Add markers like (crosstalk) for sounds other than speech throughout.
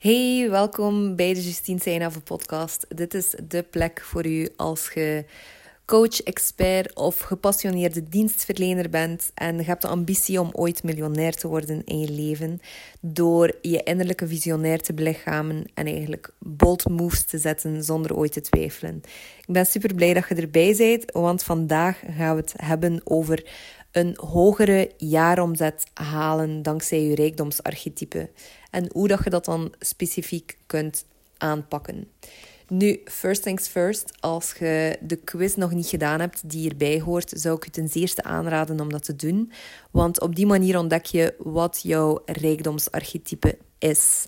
Hey, welkom bij de Justine Seinave podcast. Dit is de plek voor u als je coach, expert of gepassioneerde dienstverlener bent en je hebt de ambitie om ooit miljonair te worden in je leven door je innerlijke visionair te belichamen en eigenlijk bold moves te zetten zonder ooit te twijfelen. Ik ben super blij dat je erbij bent, want vandaag gaan we het hebben over een hogere jaaromzet halen dankzij je rijkdomsarchetype en hoe dat je dat dan specifiek kunt aanpakken. Nu, first things first, als je de quiz nog niet gedaan hebt die hierbij hoort, zou ik je ten zeerste aanraden om dat te doen. Want op die manier ontdek je wat jouw rijkdomsarchetype is.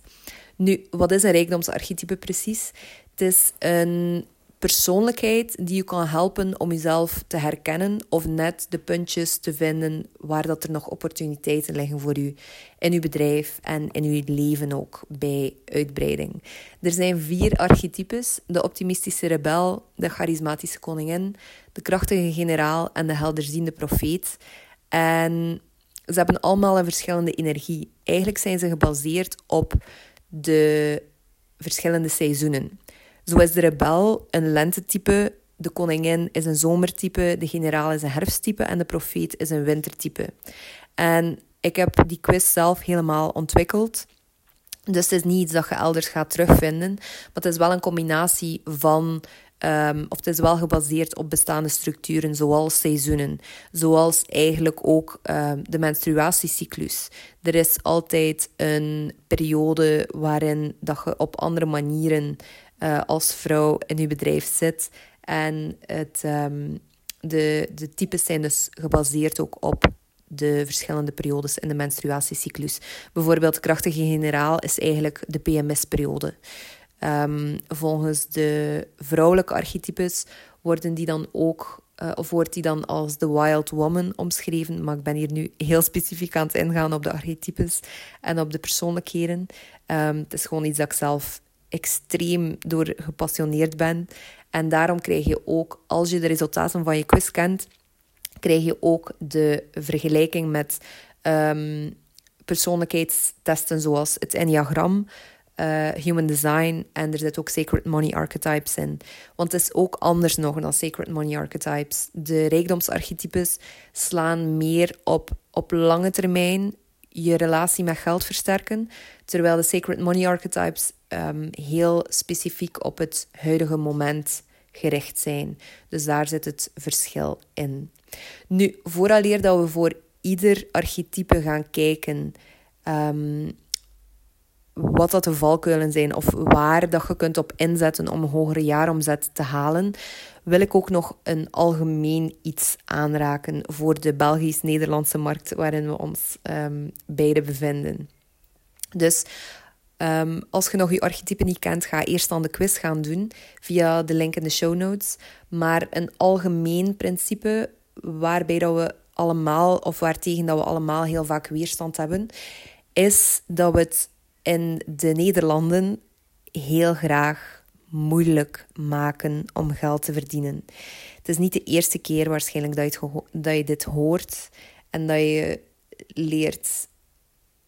Nu, wat is een rijkdomsarchetype precies? Het is een persoonlijkheid die je kan helpen om jezelf te herkennen of net de puntjes te vinden waar dat er nog opportuniteiten liggen voor u in uw bedrijf en in uw leven ook bij uitbreiding. Er zijn vier archetypes: de optimistische rebel, de charismatische koningin, de krachtige generaal en de helderziende profeet. En ze hebben allemaal een verschillende energie. Eigenlijk zijn ze gebaseerd op de verschillende seizoenen. Zo is de rebel een lentetype, de koningin is een zomertype, de generaal is een herfsttype en de profeet is een wintertype. En ik heb die quiz zelf helemaal ontwikkeld. Dus het is niet iets dat je elders gaat terugvinden, maar het is wel een combinatie van Um, of het is wel gebaseerd op bestaande structuren, zoals seizoenen, zoals eigenlijk ook um, de menstruatiecyclus. Er is altijd een periode waarin dat je op andere manieren uh, als vrouw in je bedrijf zit. En het, um, de, de types zijn dus gebaseerd ook op de verschillende periodes in de menstruatiecyclus. Bijvoorbeeld krachtige generaal is eigenlijk de PMS-periode. Um, volgens de vrouwelijke archetypes worden die dan ook uh, of wordt die dan als de wild woman omschreven. Maar ik ben hier nu heel specifiek aan het ingaan op de archetypes en op de persoonlijkheden. Um, het is gewoon iets dat ik zelf extreem door gepassioneerd ben. En daarom krijg je ook, als je de resultaten van je quiz kent, krijg je ook de vergelijking met um, persoonlijkheidstesten zoals het Enneagram, uh, Human Design en er zit ook Sacred Money Archetypes in. Want het is ook anders nog dan Sacred Money Archetypes. De rijkdomsarchetypes slaan meer op, op lange termijn je relatie met geld versterken, terwijl de Sacred Money Archetypes um, heel specifiek op het huidige moment gericht zijn. Dus daar zit het verschil in. Nu, vooraleer dat we voor ieder archetype gaan kijken, um, wat dat de valkuilen zijn of waar dat je kunt op inzetten om een hogere jaaromzet te halen, wil ik ook nog een algemeen iets aanraken voor de Belgisch-Nederlandse markt waarin we ons um, beide bevinden. Dus um, als je nog je archetype niet kent, ga eerst dan de quiz gaan doen via de link in de show notes. Maar een algemeen principe waarbij dat we allemaal, of waartegen dat we allemaal heel vaak weerstand hebben, is dat we het in de Nederlanden heel graag moeilijk maken om geld te verdienen. Het is niet de eerste keer waarschijnlijk dat je, dat je dit hoort en dat je leert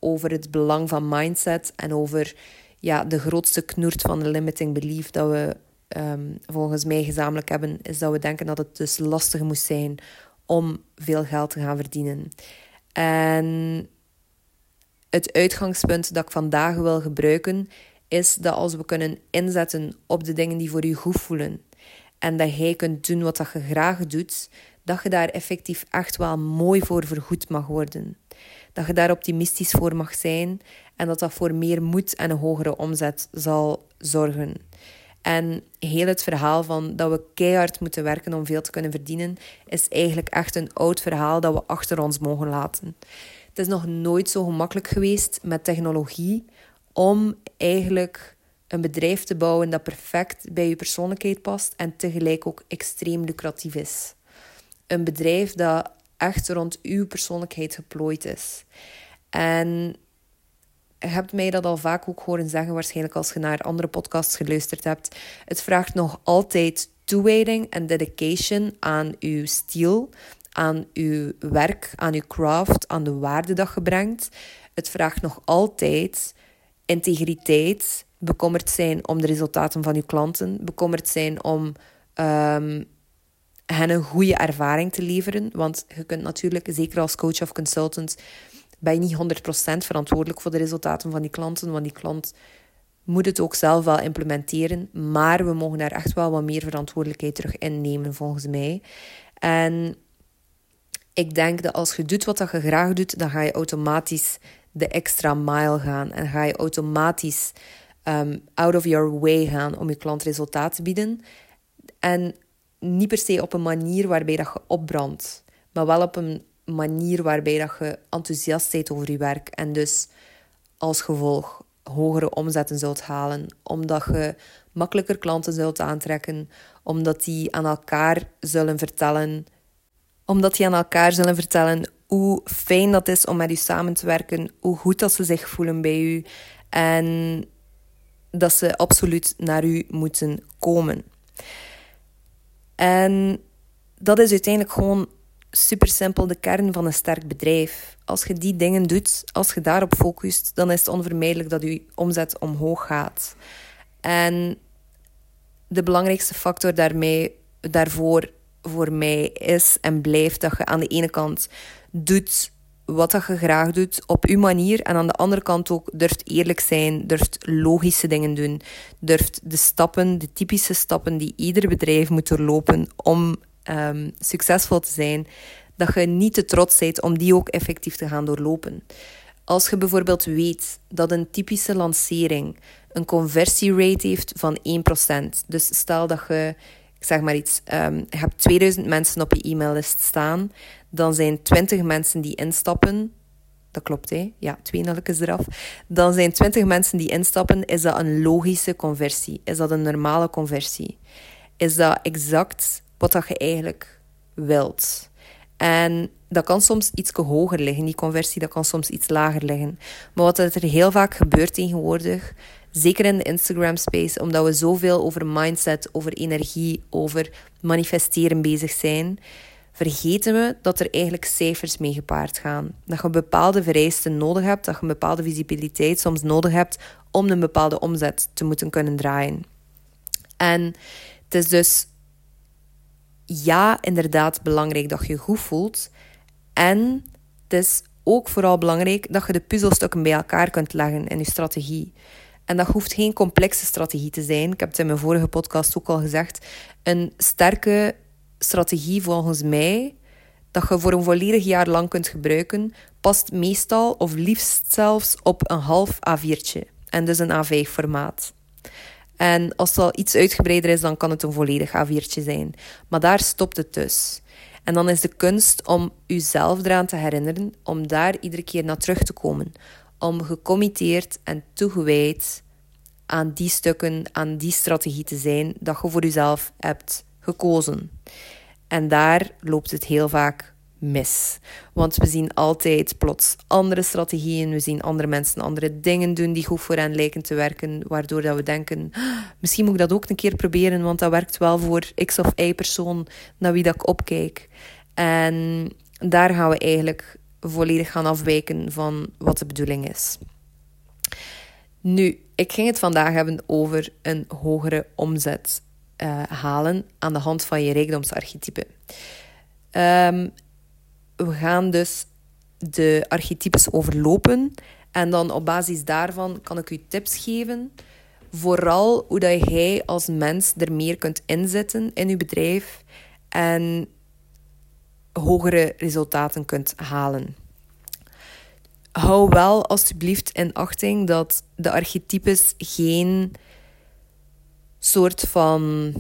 over het belang van mindset en over ja, de grootste knoert van de limiting belief dat we ehm, volgens mij gezamenlijk hebben, is dat we denken dat het dus lastig moet zijn om veel geld te gaan verdienen. En het uitgangspunt dat ik vandaag wil gebruiken is dat als we kunnen inzetten op de dingen die voor je goed voelen en dat jij kunt doen wat dat je graag doet, dat je daar effectief echt wel mooi voor vergoed mag worden. Dat je daar optimistisch voor mag zijn en dat dat voor meer moed en een hogere omzet zal zorgen. En heel het verhaal van dat we keihard moeten werken om veel te kunnen verdienen, is eigenlijk echt een oud verhaal dat we achter ons mogen laten. Het is nog nooit zo gemakkelijk geweest met technologie om eigenlijk een bedrijf te bouwen dat perfect bij je persoonlijkheid past en tegelijk ook extreem lucratief is. Een bedrijf dat echt rond uw persoonlijkheid geplooid is. En je hebt mij dat al vaak ook horen zeggen, waarschijnlijk als je naar andere podcasts geluisterd hebt. Het vraagt nog altijd toewijding en dedication aan uw stijl, aan uw werk, aan uw craft, aan de waarde dat je brengt. Het vraagt nog altijd integriteit, bekommerd zijn om de resultaten van je klanten, bekommerd zijn om um, hen een goede ervaring te leveren. Want je kunt natuurlijk, zeker als coach of consultant, ben je niet 100% verantwoordelijk voor de resultaten van die klanten, want die klant moet het ook zelf wel implementeren, maar we mogen daar echt wel wat meer verantwoordelijkheid terug innemen, volgens mij. En ik denk dat als je doet wat je graag doet, dan ga je automatisch de extra mile gaan en ga je automatisch um, out of your way gaan om je klant resultaat te bieden. En niet per se op een manier waarbij dat je opbrandt, maar wel op een manier waarbij dat je enthousiast bent over je werk en dus als gevolg hogere omzetten zult halen, omdat je makkelijker klanten zult aantrekken, omdat die aan elkaar zullen vertellen, omdat die aan elkaar zullen vertellen hoe fijn dat is om met u samen te werken, hoe goed dat ze zich voelen bij u en dat ze absoluut naar u moeten komen. En dat is uiteindelijk gewoon super simpel de kern van een sterk bedrijf. Als je die dingen doet, als je daarop focust, dan is het onvermijdelijk dat je omzet omhoog gaat. En de belangrijkste factor daarmee, daarvoor voor mij is en blijft dat je aan de ene kant doet wat dat je graag doet op je manier. En aan de andere kant ook durft eerlijk zijn, durft logische dingen doen. Durft de stappen, de typische stappen die ieder bedrijf moet doorlopen om um, succesvol te zijn, dat je niet te trots bent om die ook effectief te gaan doorlopen. Als je bijvoorbeeld weet dat een typische lancering een conversierate heeft van 1%. Dus stel dat je, ik zeg maar iets, um, je hebt 2000 mensen op je e-maillist staan, dan zijn 20 mensen die instappen. Dat klopt, hè? Ja, twee nulletjes eraf. Dan zijn 20 mensen die instappen. Is dat een logische conversie? Is dat een normale conversie? Is dat exact wat dat je eigenlijk wilt. En dat kan soms iets hoger liggen, die conversie, dat kan soms iets lager liggen. Maar wat er heel vaak gebeurt tegenwoordig, zeker in de Instagram space, omdat we zoveel over mindset, over energie, over manifesteren bezig zijn, vergeten we dat er eigenlijk cijfers mee gepaard gaan. Dat je bepaalde vereisten nodig hebt, dat je een bepaalde visibiliteit soms nodig hebt om een bepaalde omzet te moeten kunnen draaien. En het is dus ja, inderdaad belangrijk dat je je goed voelt. En het is ook vooral belangrijk dat je de puzzelstukken bij elkaar kunt leggen in je strategie. En dat hoeft geen complexe strategie te zijn. Ik heb het in mijn vorige podcast ook al gezegd. Een sterke strategie volgens mij, dat je voor een volledig jaar lang kunt gebruiken, past meestal of liefst zelfs op een half A4'tje. En dus een A5-formaat. En als het al iets uitgebreider is, dan kan het een volledig A4'tje zijn. Maar daar stopt het dus. En dan is de kunst om uzelf eraan te herinneren, om daar iedere keer naar terug te komen. Om gecommitteerd en toegewijd aan die stukken, aan die strategie te zijn dat je voor jezelf hebt gekozen. En daar loopt het heel vaak mis. Want we zien altijd plots andere strategieën, we zien andere mensen andere dingen doen die goed voor hen lijken te werken, waardoor dat we denken, ah, misschien moet ik dat ook een keer proberen, want dat werkt wel voor x of y persoon naar wie dat ik opkijk. En daar gaan we eigenlijk volledig gaan afwijken van wat de bedoeling is. Nu, ik ging het vandaag hebben over een hogere omzet uh, halen aan de hand van je rijkdomsarchetype. Um, we gaan dus de archetypes overlopen. En dan op basis daarvan kan ik u tips geven. Vooral hoe dat jij als mens er meer kunt inzetten in je bedrijf. En hogere resultaten kunt halen. Hou wel alsjeblieft in achting dat de archetypes geen soort van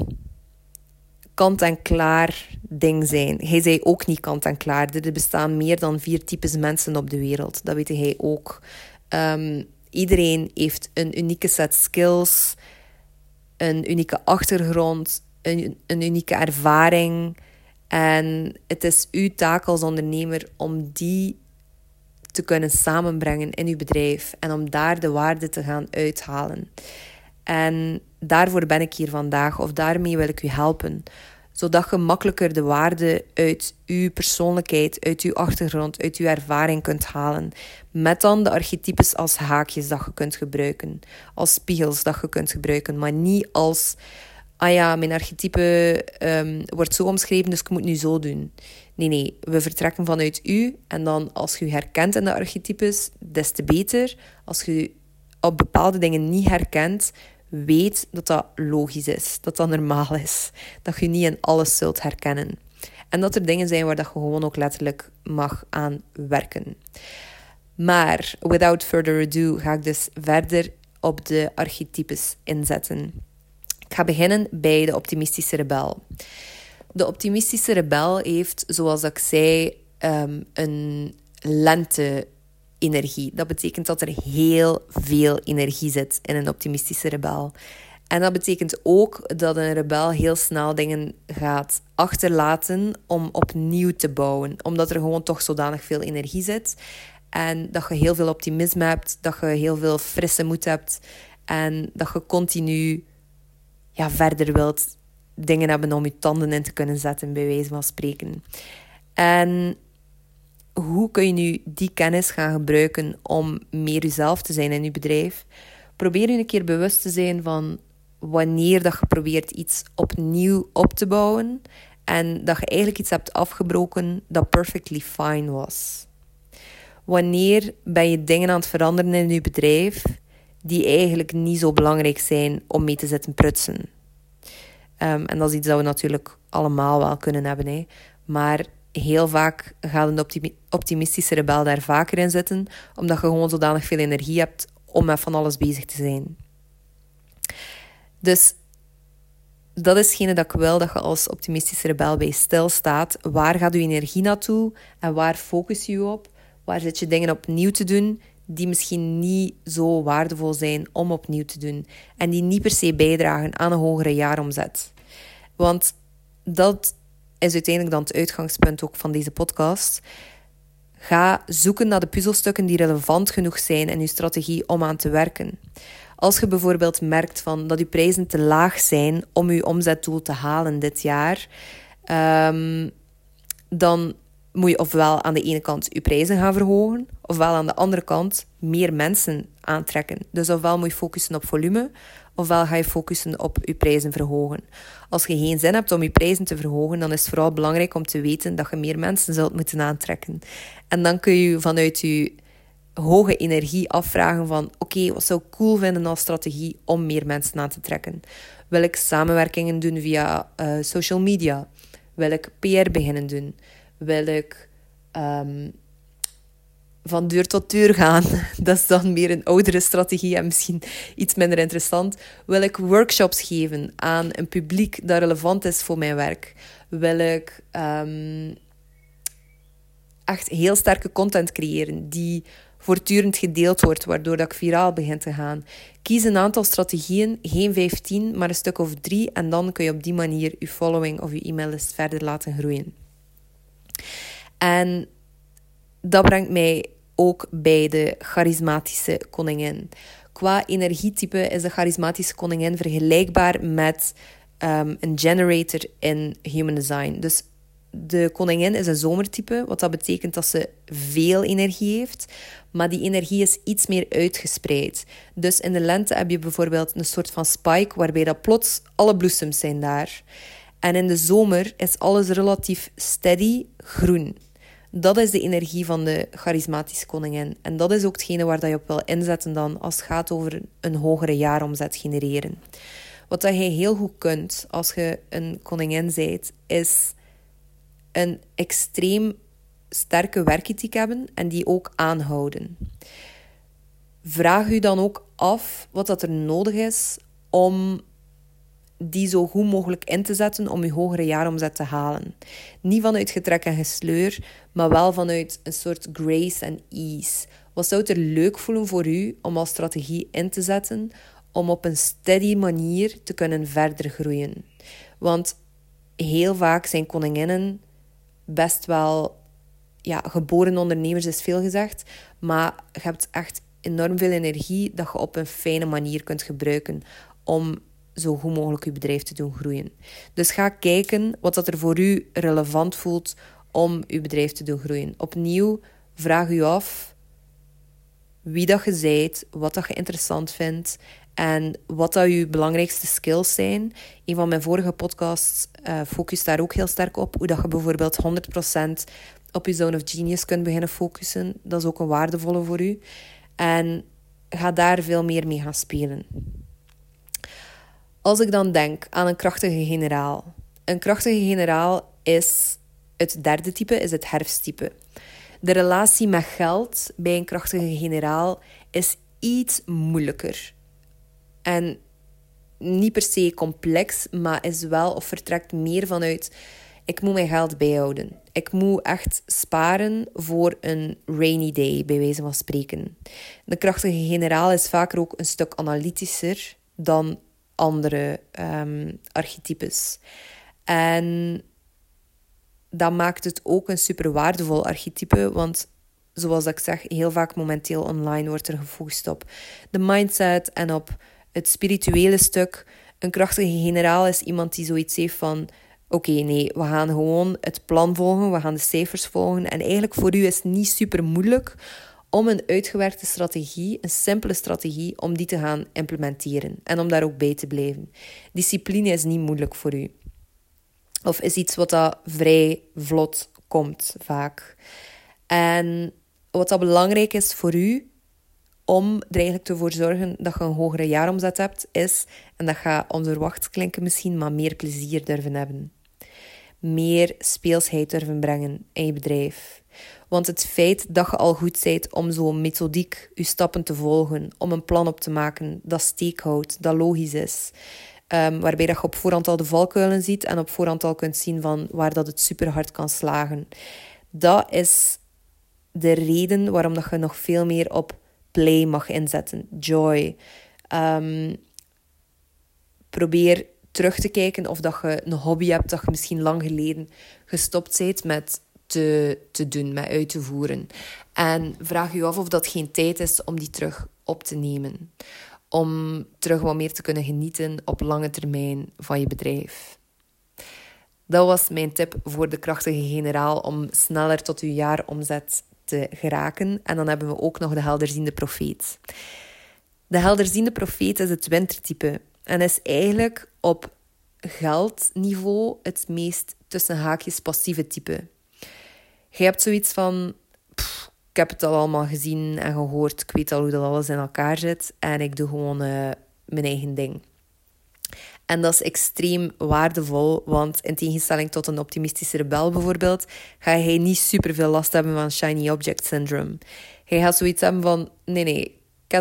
kant-en-klaar ding zijn. Hij zei ook niet kant-en-klaar. Er bestaan meer dan vier types mensen op de wereld. Dat weet hij ook. Um, iedereen heeft een unieke set skills, een unieke achtergrond, een, een unieke ervaring. En het is uw taak als ondernemer om die te kunnen samenbrengen in uw bedrijf en om daar de waarde te gaan uithalen. En daarvoor ben ik hier vandaag, of daarmee wil ik u helpen. zodat je makkelijker de waarde uit je persoonlijkheid, uit je achtergrond, uit je ervaring kunt halen. Met dan de archetypes als haakjes dat je kunt gebruiken, als spiegels dat je kunt gebruiken, maar niet als, ah ja, mijn archetype um, wordt zo omschreven, dus ik moet nu zo doen. Nee, nee, we vertrekken vanuit u en dan als je herkent in de archetypes, des te beter. Als je op bepaalde dingen niet herkent, weet dat dat logisch is, dat dat normaal is. Dat je niet in alles zult herkennen. En dat er dingen zijn waar dat je gewoon ook letterlijk mag aan werken. Maar without further ado ga ik dus verder op de archetypes inzetten. Ik ga beginnen bij de optimistische rebel. De optimistische rebel heeft, zoals ik zei, um, een lente energie. Dat betekent dat er heel veel energie zit in een optimistische rebel. En dat betekent ook dat een rebel heel snel dingen gaat achterlaten om opnieuw te bouwen. Omdat er gewoon toch zodanig veel energie zit. En dat je heel veel optimisme hebt, dat je heel veel frisse moed hebt. En dat je continu ja, verder wilt dingen hebben om je tanden in te kunnen zetten, bij wijze van spreken. En hoe kun je nu die kennis gaan gebruiken om meer jezelf te zijn in je bedrijf? Probeer je een keer bewust te zijn van wanneer dat je probeert iets opnieuw op te bouwen en dat je eigenlijk iets hebt afgebroken dat perfectly fine was. Wanneer ben je dingen aan het veranderen in je bedrijf die eigenlijk niet zo belangrijk zijn om mee te zetten prutsen? Um, en dat is iets dat we natuurlijk allemaal wel kunnen hebben. Hè. Maar heel vaak gaat een optimistische rebel daar vaker in zitten, omdat je gewoon zodanig veel energie hebt om met van alles bezig te zijn. Dus dat is hetgene dat ik wil, dat je als optimistische rebel bij stilstaat. Waar gaat je energie naartoe en waar focus je je op? Waar zit je dingen opnieuw te doen die misschien niet zo waardevol zijn om opnieuw te doen en die niet per se bijdragen aan een hogere jaaromzet? Want dat is uiteindelijk dan het uitgangspunt ook van deze podcast. Ga zoeken naar de puzzelstukken die relevant genoeg zijn in je strategie om aan te werken. Als je bijvoorbeeld merkt van dat je prijzen te laag zijn om je omzetdoel te halen dit jaar, um, dan moet je ofwel aan de ene kant je prijzen gaan verhogen, ofwel aan de andere kant meer mensen aantrekken. Dus ofwel moet je focussen op volume, ofwel ga je focussen op je prijzen verhogen. Als je geen zin hebt om je prijzen te verhogen, dan is het vooral belangrijk om te weten dat je meer mensen zult moeten aantrekken. En dan kun je vanuit je hoge energie afvragen van oké, wat zou ik cool vinden als strategie om meer mensen aan te trekken? Wil ik samenwerkingen doen via uh, social media? Wil ik PR beginnen doen? Wil ik um, van deur tot deur gaan. (laughs) Dat is dan meer een oudere strategie en misschien iets minder interessant. Wil ik workshops geven aan een publiek dat relevant is voor mijn werk? Wil ik um, echt heel sterke content creëren die voortdurend gedeeld wordt, waardoor dat ik viraal begin te gaan? Kies een aantal strategieën, geen 15, maar een stuk of drie. En dan kun je op die manier je following of je e-maillist verder laten groeien. En dat brengt mij ook bij de charismatische koningin. Qua energietype is de charismatische koningin vergelijkbaar met um, een generator in human design. Dus de koningin is een zomertype, wat dat betekent dat ze veel energie heeft, maar die energie is iets meer uitgespreid. Dus in de lente heb je bijvoorbeeld een soort van spike, waarbij dat plots alle bloesems zijn daar. En in de zomer is alles relatief steady groen. Dat is de energie van de charismatische koningin. En dat is ook hetgene waar je op wil inzetten dan als het gaat over een hogere jaaromzet genereren. Wat dat je heel goed kunt als je een koningin bent, is een extreem sterke werkethiek hebben en die ook aanhouden. Vraag u dan ook af wat dat er nodig is om die zo goed mogelijk in te zetten om je hogere jaaromzet te halen. Niet vanuit getrek en gesleur, maar wel vanuit een soort grace en ease. Wat zou het er leuk voelen voor u om als strategie in te zetten om op een steady manier te kunnen verder groeien? Want heel vaak zijn koninginnen best wel ja, geboren ondernemers is veel gezegd, maar je hebt echt enorm veel energie dat je op een fijne manier kunt gebruiken om zo goed mogelijk je bedrijf te doen groeien. Dus ga kijken wat dat er voor u relevant voelt om uw bedrijf te doen groeien. Opnieuw, vraag u af wie dat je zijt, wat dat je interessant vindt en wat dat je belangrijkste skills zijn. Een van mijn vorige podcasts uh, focust daar ook heel sterk op. Hoe dat je bijvoorbeeld 100% op je zone of genius kunt beginnen focussen. Dat is ook een waardevolle voor u. En ga daar veel meer mee gaan spelen. Als ik dan denk aan een krachtige generaal. Een krachtige generaal is het derde type, is het herfsttype. De relatie met geld bij een krachtige generaal is iets moeilijker. En niet per se complex, maar is wel of vertrekt meer vanuit ik moet mijn geld bijhouden. Ik moet echt sparen voor een rainy day, bij wijze van spreken. De krachtige generaal is vaker ook een stuk analytischer dan andere um, archetypes. En dat maakt het ook een super waardevol archetype, want zoals ik zeg, heel vaak momenteel online wordt er gefocust op de mindset en op het spirituele stuk. Een krachtige generaal is iemand die zoiets heeft van: oké, nee, we gaan gewoon het plan volgen, we gaan de cijfers volgen. En eigenlijk voor u is het niet super moeilijk om een uitgewerkte strategie, een simpele strategie, om die te gaan implementeren en om daar ook bij te blijven. Discipline is niet moeilijk voor u. Of is iets wat dat vrij vlot komt, vaak. En wat dat belangrijk is voor u, om er eigenlijk te zorgen dat je een hogere jaaromzet hebt, is, en dat gaat onverwacht klinken misschien, maar meer plezier durven hebben. Meer speelsheid durven brengen in je bedrijf. Want het feit dat je al goed bent om zo methodiek je stappen te volgen, om een plan op te maken dat steek houdt, dat logisch is, um, waarbij dat je op voorhand al de valkuilen ziet en op voorhand al kunt zien van waar dat het super hard kan slagen. Dat is de reden waarom dat je nog veel meer op play mag inzetten, joy. Um, probeer terug te kijken of dat je een hobby hebt dat je misschien lang geleden gestopt bent met te, te doen, met uit te voeren. En vraag je af of dat geen tijd is om die terug op te nemen. Om terug wat meer te kunnen genieten op lange termijn van je bedrijf. Dat was mijn tip voor de krachtige generaal om sneller tot uw jaaromzet te geraken. En dan hebben we ook nog de helderziende profeet. De helderziende profeet is het wintertype en is eigenlijk op geldniveau het meest tussen haakjes passieve type. Je hebt zoiets van: ik heb het al allemaal gezien en gehoord, ik weet al hoe dat alles in elkaar zit en ik doe gewoon uh, mijn eigen ding. En dat is extreem waardevol, want in tegenstelling tot een optimistische rebel bijvoorbeeld, ga hij niet super veel last hebben van shiny object syndrome. Hij gaat zoiets hebben van: nee, nee, ik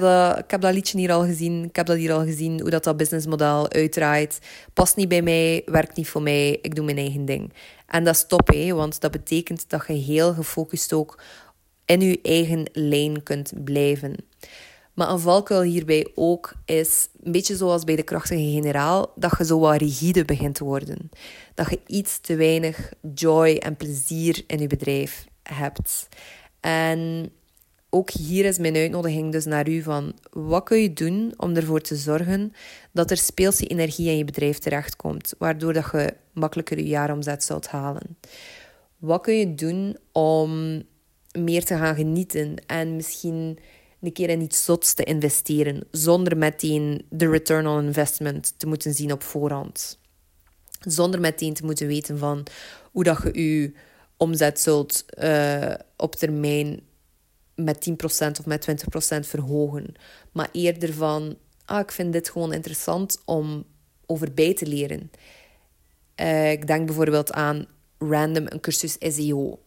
heb, dat, liedje hier al gezien, ik heb dat hier al gezien, hoe dat, dat businessmodel uitdraait. Past niet bij mij, werkt niet voor mij, ik doe mijn eigen ding. En dat is top, hè, want dat betekent dat je heel gefocust ook in je eigen lijn kunt blijven. Maar een valkuil hierbij ook is, een beetje zoals bij de krachtige generaal, dat je zo wat rigide begint te worden. Dat je iets te weinig joy en plezier in je bedrijf hebt. En ook hier is mijn uitnodiging dus naar u van wat kun je doen om ervoor te zorgen dat er speelse energie in je bedrijf terechtkomt, waardoor dat je makkelijker je jaaromzet zult halen. Wat kun je doen om meer te gaan genieten en misschien een keer in iets zots te investeren, zonder meteen de return on investment te moeten zien op voorhand. Zonder meteen te moeten weten van hoe dat je je omzet zult uh, op termijn met 10% of met 20% verhogen. Maar eerder van, ah, ik vind dit gewoon interessant om over bij te leren. Uh, ik denk bijvoorbeeld aan random een cursus SEO.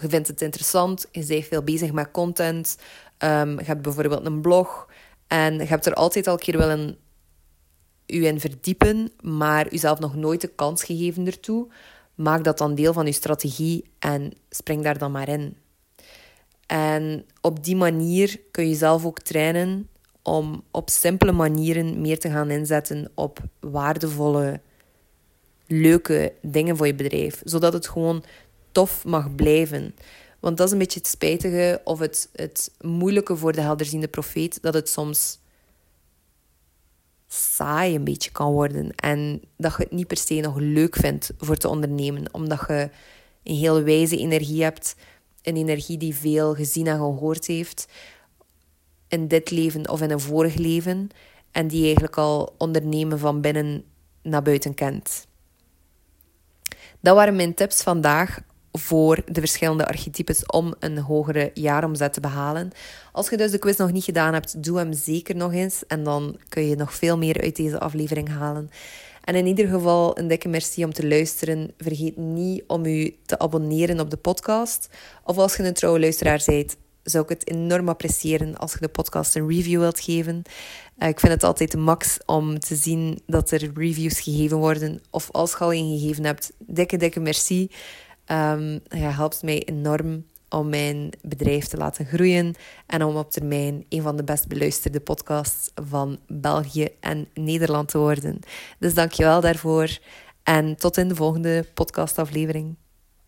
Je vindt het interessant, je bent veel bezig met content, um, je hebt bijvoorbeeld een blog en je hebt er altijd al een keer willen u in verdiepen, maar jezelf nog nooit de kans gegeven ertoe. Maak dat dan deel van je strategie en spring daar dan maar in. En op die manier kun je zelf ook trainen om op simpele manieren meer te gaan inzetten op waardevolle, leuke dingen voor je bedrijf. Zodat het gewoon tof mag blijven. Want dat is een beetje het spijtige of het, het moeilijke voor de helderziende profeet, dat het soms saai een beetje kan worden. En dat je het niet per se nog leuk vindt voor te ondernemen. Omdat je een heel wijze energie hebt. Een energie die veel gezien en gehoord heeft. In dit leven of in een vorig leven. En die eigenlijk al ondernemen van binnen naar buiten kent. Dat waren mijn tips vandaag voor de verschillende archetypes om een hogere jaaromzet te behalen. Als je dus de quiz nog niet gedaan hebt, doe hem zeker nog eens. En dan kun je nog veel meer uit deze aflevering halen. En in ieder geval een dikke merci om te luisteren. Vergeet niet om u te abonneren op de podcast. Of als je een trouwe luisteraar bent, zou ik het enorm appreciëren als je de podcast een review wilt geven. Uh, ik vind het altijd de max om te zien dat er reviews gegeven worden. Of als je al een gegeven hebt, dikke, dikke merci. Um, helpt mij enorm om mijn bedrijf te laten groeien en om op termijn een van de best beluisterde podcasts van België en Nederland te worden. Dus dankjewel daarvoor en tot in de volgende podcastaflevering.